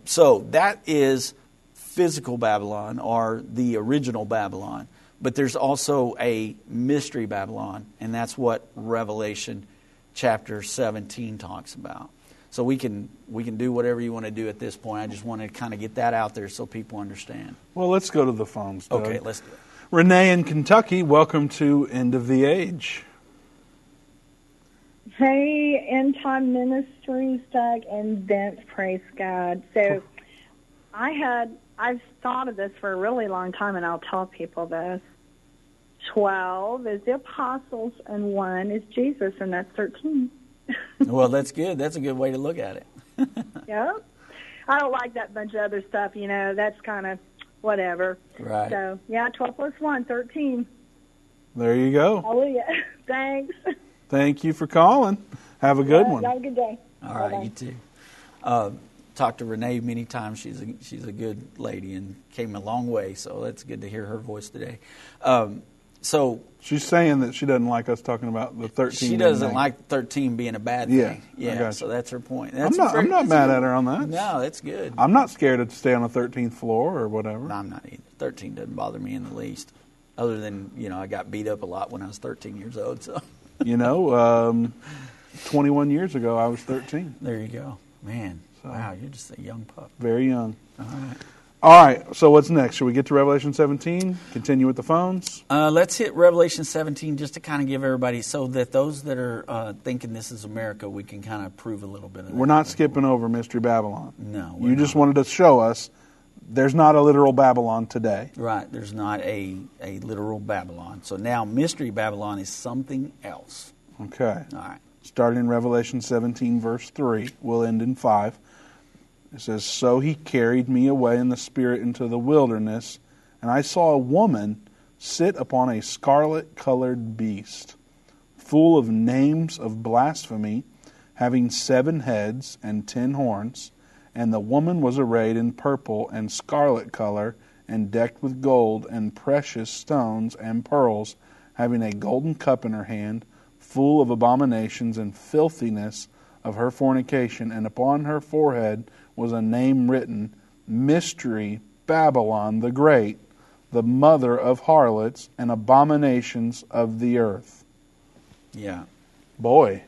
So that is physical Babylon or the original Babylon. But there's also a mystery Babylon, and that's what Revelation chapter 17 talks about. So we can we can do whatever you want to do at this point. I just want to kind of get that out there so people understand. Well, let's go to the phones. Doug. Okay, let's do it. Renee in Kentucky, welcome to End of the Age. Hey, End Time Ministries, Doug and Vince. Praise God. So, I had I've thought of this for a really long time, and I'll tell people this. 12 is the apostles, and 1 is Jesus, and that's 13. Well, that's good. That's a good way to look at it. yeah. I don't like that bunch of other stuff, you know. That's kind of whatever. Right. So, yeah, 12 plus 1, 13. There you go. Hallelujah. Thanks. Thank you for calling. Have a good one. Have a good day. All right, Bye-bye. you too. Uh, talked to Renee many times. She's a, she's a good lady and came a long way. So that's good to hear her voice today. Um, so She's saying that she doesn't like us talking about the 13. she doesn't like 13 being a bad Yeah, thing. Yeah, so that's her point. I'm not, very- I'm not that's mad good. at her on that. No, that's good. I'm not scared to stay on the 13th floor or whatever. No, I'm not either. 13 doesn't bother me in the least. Other than, you know, I got beat up a lot when I was 13 years old. So You know, um, 21 years ago, I was 13. there you go. Man, wow, you're just a young pup. Very young. All right. All right, so what's next? Should we get to Revelation 17? Continue with the phones? Uh, let's hit Revelation 17 just to kind of give everybody, so that those that are uh, thinking this is America, we can kind of prove a little bit of that. We're not skipping over Mystery Babylon. No, You just wanted to show us there's not a literal Babylon today. Right, there's not a, a literal Babylon. So now Mystery Babylon is something else. Okay. All right. Starting in Revelation 17, verse 3. We'll end in 5. It says, So he carried me away in the Spirit into the wilderness, and I saw a woman sit upon a scarlet colored beast, full of names of blasphemy, having seven heads and ten horns. And the woman was arrayed in purple and scarlet color, and decked with gold and precious stones and pearls, having a golden cup in her hand, full of abominations and filthiness of her fornication, and upon her forehead was a name written Mystery Babylon the Great, the mother of harlots and abominations of the earth. Yeah. Boy,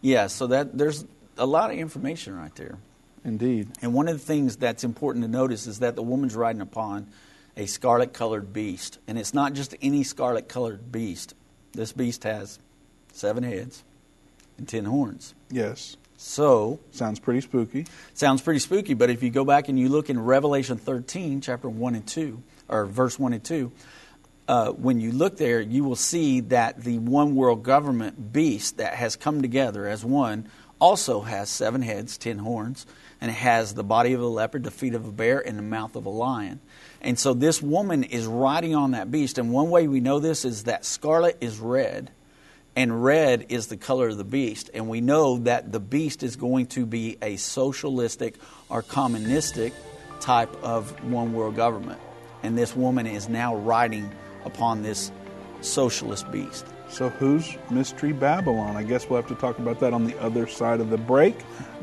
Yeah, so that there's a lot of information right there. indeed. And one of the things that's important to notice is that the woman's riding upon a scarlet colored beast. And it's not just any scarlet colored beast. This beast has seven heads and ten horns. Yes. So, Sounds pretty spooky. sounds pretty spooky, but if you go back and you look in Revelation 13, chapter 1 and 2, or verse 1 and 2, uh, when you look there, you will see that the one world government beast that has come together as one also has seven heads, ten horns, and it has the body of a leopard, the feet of a bear, and the mouth of a lion. And so this woman is riding on that beast. And one way we know this is that scarlet is red, and red is the color of the beast. And we know that the beast is going to be a socialistic or communistic type of one world government. And this woman is now riding upon this socialist beast. So, who's Mystery Babylon? I guess we'll have to talk about that on the other side of the break.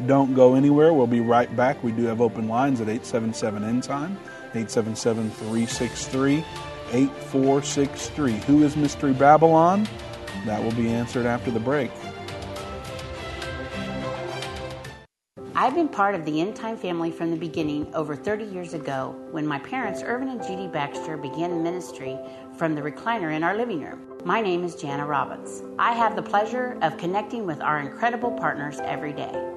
Don't go anywhere. We'll be right back. We do have open lines at 877 End Time, 877 363 8463. Who is Mystery Babylon? That will be answered after the break. I've been part of the End Time family from the beginning over 30 years ago when my parents, Irvin and Judy Baxter, began ministry from the recliner in our living room. My name is Jana Robbins. I have the pleasure of connecting with our incredible partners every day.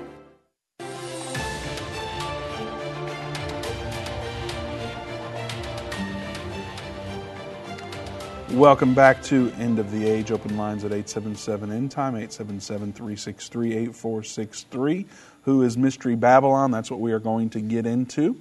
Welcome back to End of the Age. Open lines at 877 End Time, 877 363 8463. Who is Mystery Babylon? That's what we are going to get into.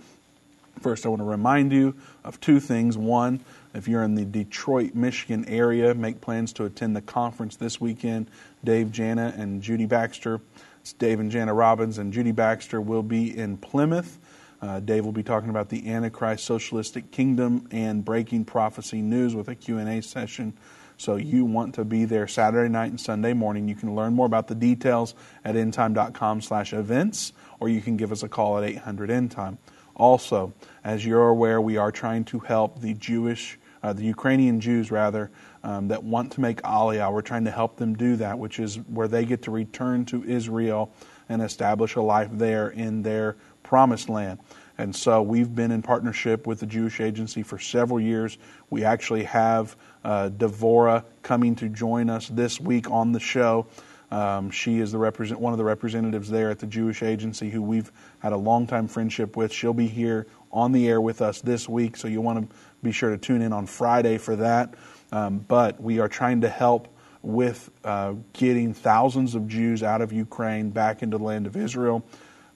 First, I want to remind you of two things. One, if you're in the Detroit, Michigan area, make plans to attend the conference this weekend. Dave, Jana, and Judy Baxter. It's Dave and Jana Robbins and Judy Baxter will be in Plymouth. Uh, Dave will be talking about the Antichrist socialistic kingdom and breaking prophecy news with a Q&A session. So you want to be there Saturday night and Sunday morning. You can learn more about the details at endtime.com slash events, or you can give us a call at 800 endtime. Also, as you're aware, we are trying to help the Jewish, uh, the Ukrainian Jews rather, um, that want to make Aliyah. We're trying to help them do that, which is where they get to return to Israel and establish a life there in their promised land. And so we've been in partnership with the Jewish Agency for several years. We actually have uh, Devora coming to join us this week on the show. Um, she is the represent one of the representatives there at the Jewish Agency who we've had a long time friendship with. She'll be here on the air with us this week, so you want to be sure to tune in on Friday for that. Um, but we are trying to help with uh, getting thousands of Jews out of Ukraine back into the land of Israel.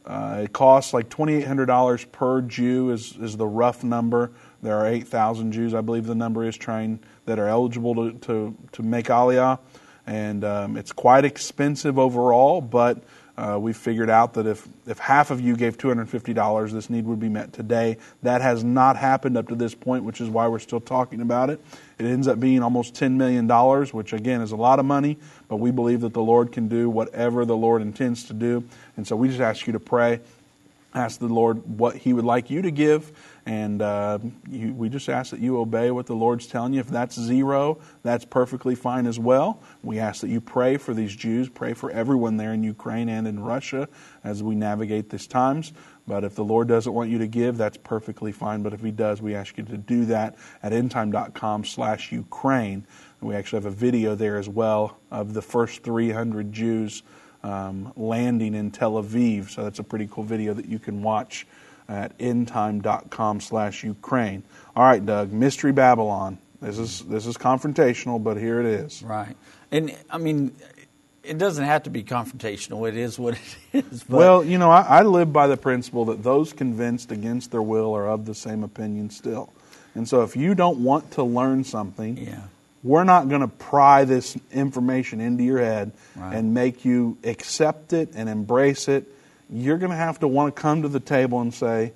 Uh, it costs like $2,800 per Jew is, is the rough number. There are 8,000 Jews, I believe the number is, trying that are eligible to, to, to make Aliyah. And um, it's quite expensive overall, but uh, we figured out that if, if half of you gave $250, this need would be met today. That has not happened up to this point, which is why we're still talking about it. It ends up being almost $10 million, which again is a lot of money, but we believe that the Lord can do whatever the Lord intends to do. And so we just ask you to pray, ask the Lord what He would like you to give and uh, you, we just ask that you obey what the Lord's telling you. If that's zero, that's perfectly fine as well. We ask that you pray for these Jews, pray for everyone there in Ukraine and in Russia as we navigate these times. But if the Lord doesn't want you to give, that's perfectly fine. But if He does, we ask you to do that at endtime.com slash Ukraine. we actually have a video there as well of the first 300 Jews um, landing in Tel Aviv. So that's a pretty cool video that you can watch at endtime.com slash Ukraine. All right, Doug, Mystery Babylon. This is this is confrontational, but here it is. Right. And I mean it doesn't have to be confrontational. It is what it is. But. Well, you know, I, I live by the principle that those convinced against their will are of the same opinion still. And so if you don't want to learn something, yeah. we're not going to pry this information into your head right. and make you accept it and embrace it you're going to have to want to come to the table and say,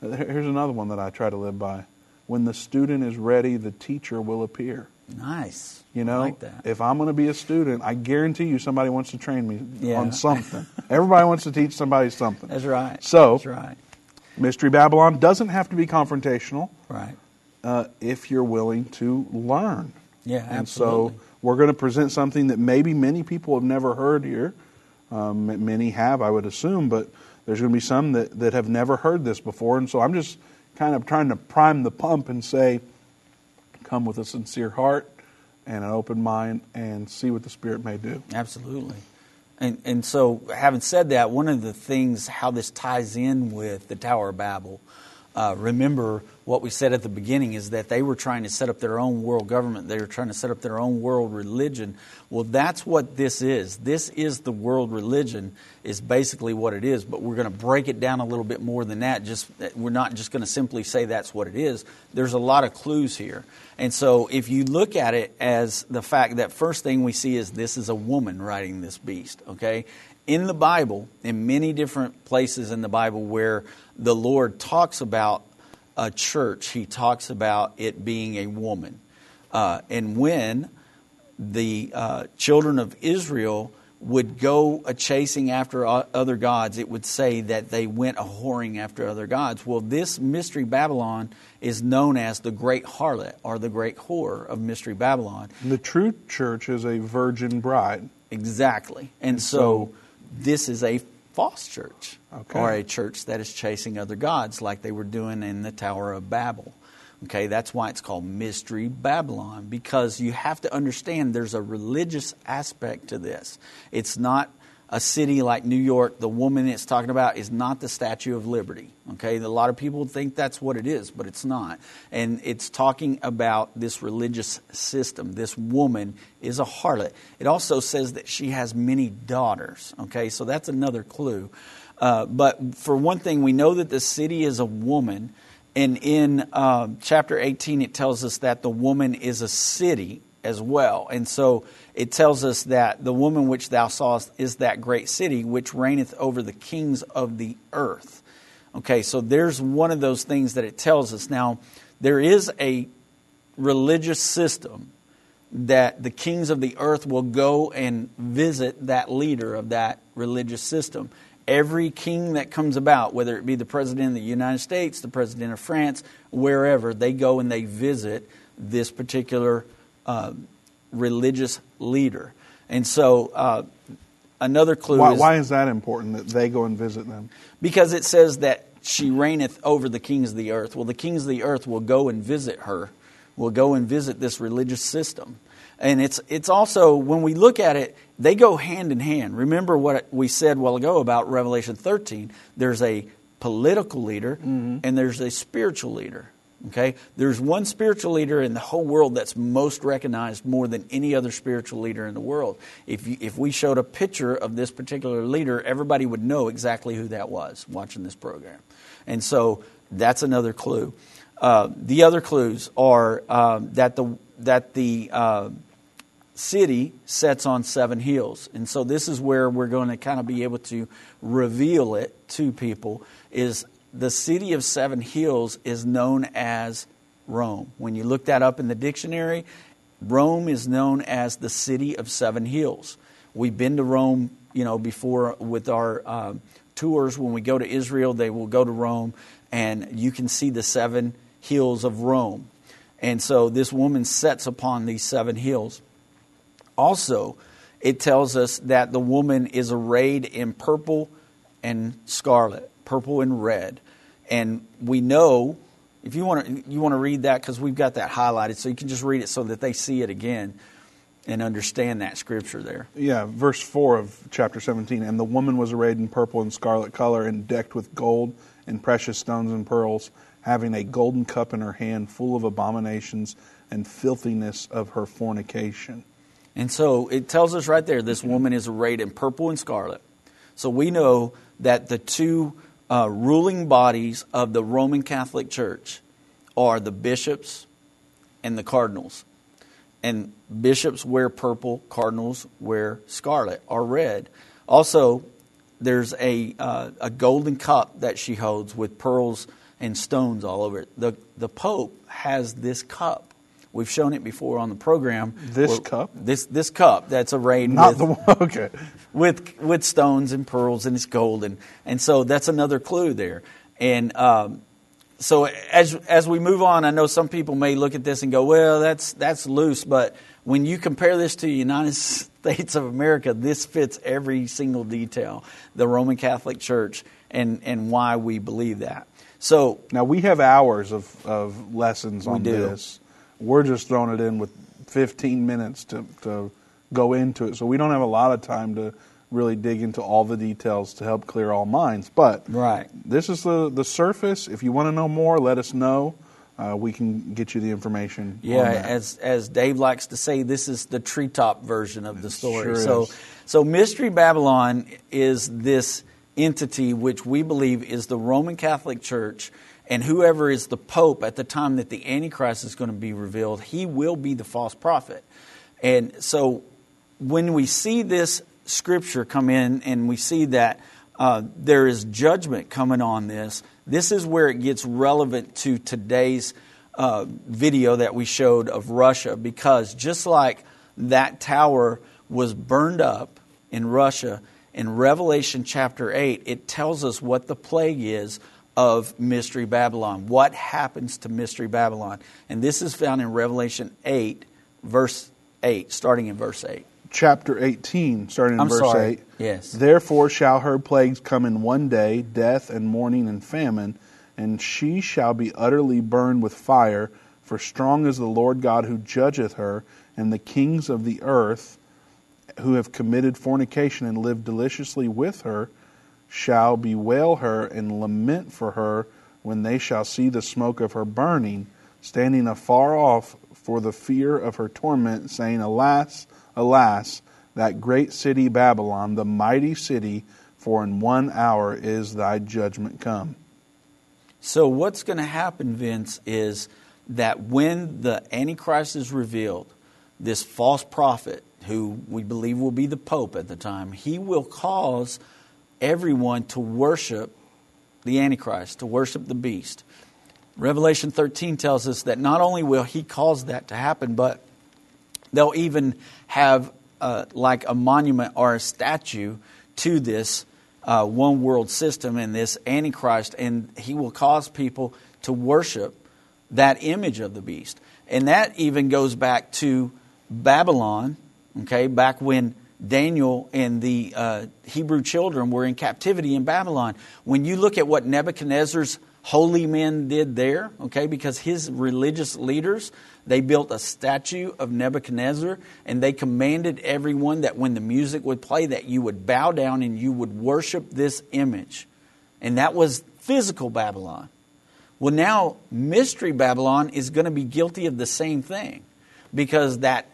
here's another one that I try to live by. When the student is ready, the teacher will appear. Nice. You know, like if I'm going to be a student, I guarantee you somebody wants to train me yeah. on something. Everybody wants to teach somebody something. That's right. So, That's right. Mystery Babylon doesn't have to be confrontational. Right. Uh, if you're willing to learn. Yeah, and absolutely. so we're going to present something that maybe many people have never heard here. Um, many have, I would assume, but there's going to be some that, that have never heard this before. And so I'm just kind of trying to prime the pump and say, come with a sincere heart and an open mind and see what the Spirit may do. Absolutely. And, and so, having said that, one of the things, how this ties in with the Tower of Babel, uh, remember what we said at the beginning is that they were trying to set up their own world government. They were trying to set up their own world religion. Well, that's what this is. This is the world religion, is basically what it is. But we're going to break it down a little bit more than that. Just we're not just going to simply say that's what it is. There's a lot of clues here. And so, if you look at it as the fact that first thing we see is this is a woman riding this beast. Okay, in the Bible, in many different places in the Bible where the Lord talks about a church, He talks about it being a woman. Uh, and when the uh, children of Israel would go a chasing after other gods, it would say that they went a whoring after other gods. Well, this mystery Babylon is known as the great harlot or the great whore of mystery Babylon. The true church is a virgin bride. Exactly. And so, so this is a false church okay. or a church that is chasing other gods like they were doing in the Tower of Babel. Okay, that's why it's called Mystery Babylon because you have to understand there's a religious aspect to this. It's not a city like New York, the woman it's talking about is not the Statue of Liberty. Okay, a lot of people think that's what it is, but it's not. And it's talking about this religious system. This woman is a harlot. It also says that she has many daughters. Okay, so that's another clue. Uh, but for one thing, we know that the city is a woman. And in uh, chapter 18, it tells us that the woman is a city as well. And so it tells us that the woman which thou sawest is that great city which reigneth over the kings of the earth. Okay, so there's one of those things that it tells us. Now, there is a religious system that the kings of the earth will go and visit that leader of that religious system. Every king that comes about, whether it be the president of the United States, the president of France, wherever, they go and they visit this particular uh, religious leader. And so, uh, another clue Why, is why is that important that they go and visit them? because it says that she reigneth over the kings of the earth. Well, the kings of the earth will go and visit her, will go and visit this religious system. And it's, it's also, when we look at it, they go hand in hand. Remember what we said a while ago about Revelation 13. There's a political leader and there's a spiritual leader. Okay? There's one spiritual leader in the whole world that's most recognized more than any other spiritual leader in the world. If, you, if we showed a picture of this particular leader, everybody would know exactly who that was watching this program. And so that's another clue. Uh, the other clues are um, that the, that the uh, city sets on seven hills. And so this is where we're going to kind of be able to reveal it to people is the city of seven hills is known as Rome. When you look that up in the dictionary, Rome is known as the city of seven hills. We've been to Rome, you know, before with our um, tours. When we go to Israel, they will go to Rome, and you can see the seven hills of Rome. And so this woman sets upon these seven hills. Also, it tells us that the woman is arrayed in purple and scarlet, purple and red. And we know, if you want to, you want to read that because we've got that highlighted, so you can just read it so that they see it again and understand that scripture there. Yeah, verse 4 of chapter 17. And the woman was arrayed in purple and scarlet color and decked with gold and precious stones and pearls, having a golden cup in her hand full of abominations and filthiness of her fornication. And so it tells us right there this woman is arrayed in purple and scarlet. So we know that the two uh, ruling bodies of the Roman Catholic Church are the bishops and the cardinals. And bishops wear purple, cardinals wear scarlet or red. Also, there's a, uh, a golden cup that she holds with pearls and stones all over it. The, the Pope has this cup. We've shown it before on the program. This Where- cup? This, this cup that's arrayed Not with, the one. Okay. with with stones and pearls and it's gold and and so that's another clue there and um, so as as we move on I know some people may look at this and go well that's that's loose but when you compare this to the United States of America this fits every single detail the Roman Catholic Church and and why we believe that so Now, we have hours of, of lessons on this. We're just throwing it in with 15 minutes to, to go into it. So we don't have a lot of time to really dig into all the details to help clear all minds. But Right. this is the, the surface. If you want to know more, let us know. Uh, we can get you the information. Yeah, as as Dave likes to say, this is the treetop version of the story. sure so, is. so Mystery Babylon is this entity which we believe is the Roman Catholic Church, and whoever is the Pope at the time that the Antichrist is going to be revealed, he will be the false prophet. And so, when we see this scripture come in, and we see that uh, there is judgment coming on this. This is where it gets relevant to today's uh, video that we showed of Russia, because just like that tower was burned up in Russia, in Revelation chapter 8, it tells us what the plague is of Mystery Babylon. What happens to Mystery Babylon? And this is found in Revelation 8, verse 8, starting in verse 8. chapter 18, starting in I'm verse sorry. 8. Yes. Therefore shall her plagues come in one day, death and mourning and famine, and she shall be utterly burned with fire, for strong is the Lord God who judgeth her, and the kings of the earth who have committed fornication and lived deliciously with her shall bewail her and lament for her when they shall see the smoke of her burning, standing afar off for the fear of her torment, saying, Alas, alas, that great city Babylon, the mighty city, for in one hour is thy judgment come. So, what's going to happen, Vince, is that when the Antichrist is revealed, this false prophet, who we believe will be the Pope at the time, he will cause everyone to worship the Antichrist, to worship the beast. Revelation 13 tells us that not only will he cause that to happen, but they'll even have uh, like a monument or a statue to this uh, one world system and this Antichrist, and he will cause people to worship that image of the beast. And that even goes back to Babylon, okay, back when Daniel and the uh, Hebrew children were in captivity in Babylon. When you look at what Nebuchadnezzar's holy men did there, okay, because his religious leaders, they built a statue of Nebuchadnezzar and they commanded everyone that when the music would play that you would bow down and you would worship this image. And that was physical Babylon. Well, now Mystery Babylon is going to be guilty of the same thing because that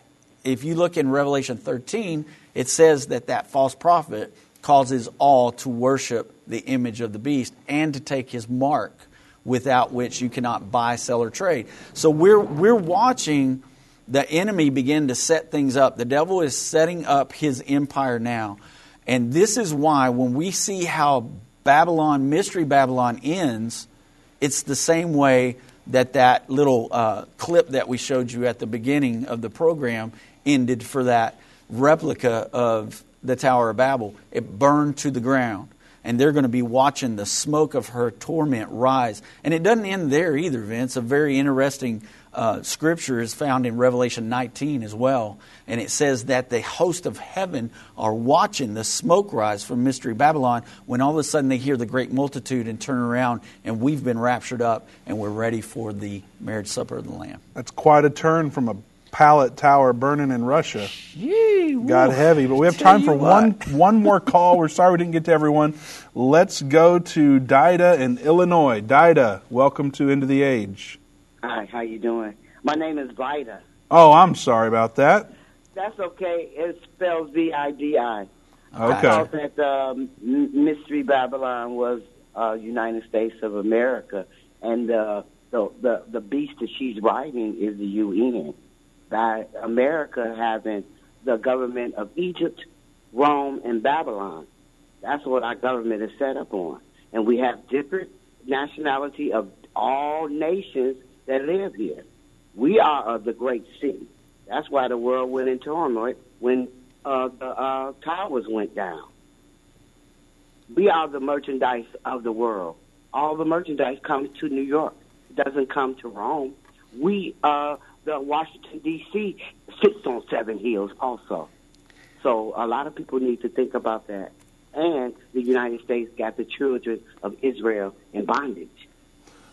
if you look in Revelation 13, it says that that false prophet causes all to worship the image of the beast and to take his mark without which you cannot buy, sell, or trade. So we're, we're watching the enemy begin to set things up. The devil is setting up his empire now. And this is why when we see how Babylon, Mystery Babylon ends, it's the same way that that little uh, clip that we showed you at the beginning of the program ended for that replica of the Tower of Babel. It burned to the ground. And they're going to be watching the smoke of her torment rise. And it doesn't end there either, Vince. A very interesting uh, scripture is found in Revelation 19 as well. And it says that the host of heaven are watching the smoke rise from Mystery Babylon when all of a sudden they hear the great multitude and turn around and we've been raptured up and we're ready for the marriage supper of the Lamb. That's quite a turn from a pallet tower burning in Russia. Yee, Got heavy, but we have time for one one more call. We're sorry we didn't get to everyone. Let's go to Dida in Illinois. Dida, welcome to End of the Age. Hi, how you doing? My name is Vida. Oh, I'm sorry about that. That's okay. It spells V I D I. Okay. I thought that um, Mystery Babylon was uh, United States of America, and uh, the, the the beast that she's riding is the UN. By America having the government of Egypt, Rome, and Babylon. That's what our government is set up on, and we have different nationality of all nations that live here. We are of the great city. That's why the world went in turmoil when uh, the uh, towers went down. We are the merchandise of the world. All the merchandise comes to New York. It doesn't come to Rome. We, uh, the Washington D.C. sits on seven hills also. So a lot of people need to think about that. And the United States got the children of Israel in bondage.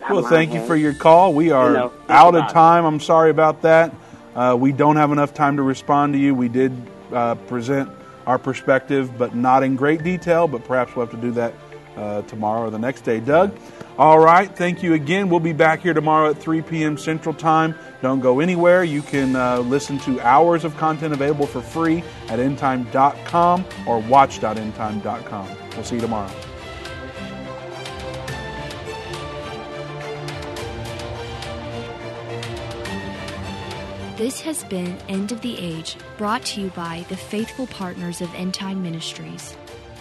Well, thank you for your call. We are know, out of about it. time. I'm sorry about that. Uh, we don't have enough time to respond to you. We did uh, present our perspective, but not in great detail. But perhaps we'll have to do that uh, tomorrow or the next day. Doug, all right. Thank you again. We'll be back here tomorrow at 3 p.m. Central Time. Don't go anywhere. You can uh, listen to hours of content available for free at endtime.com or watch.endtime.com. We'll see you tomorrow. This has been End of the Age, brought to you by the faithful partners of End Time Ministries.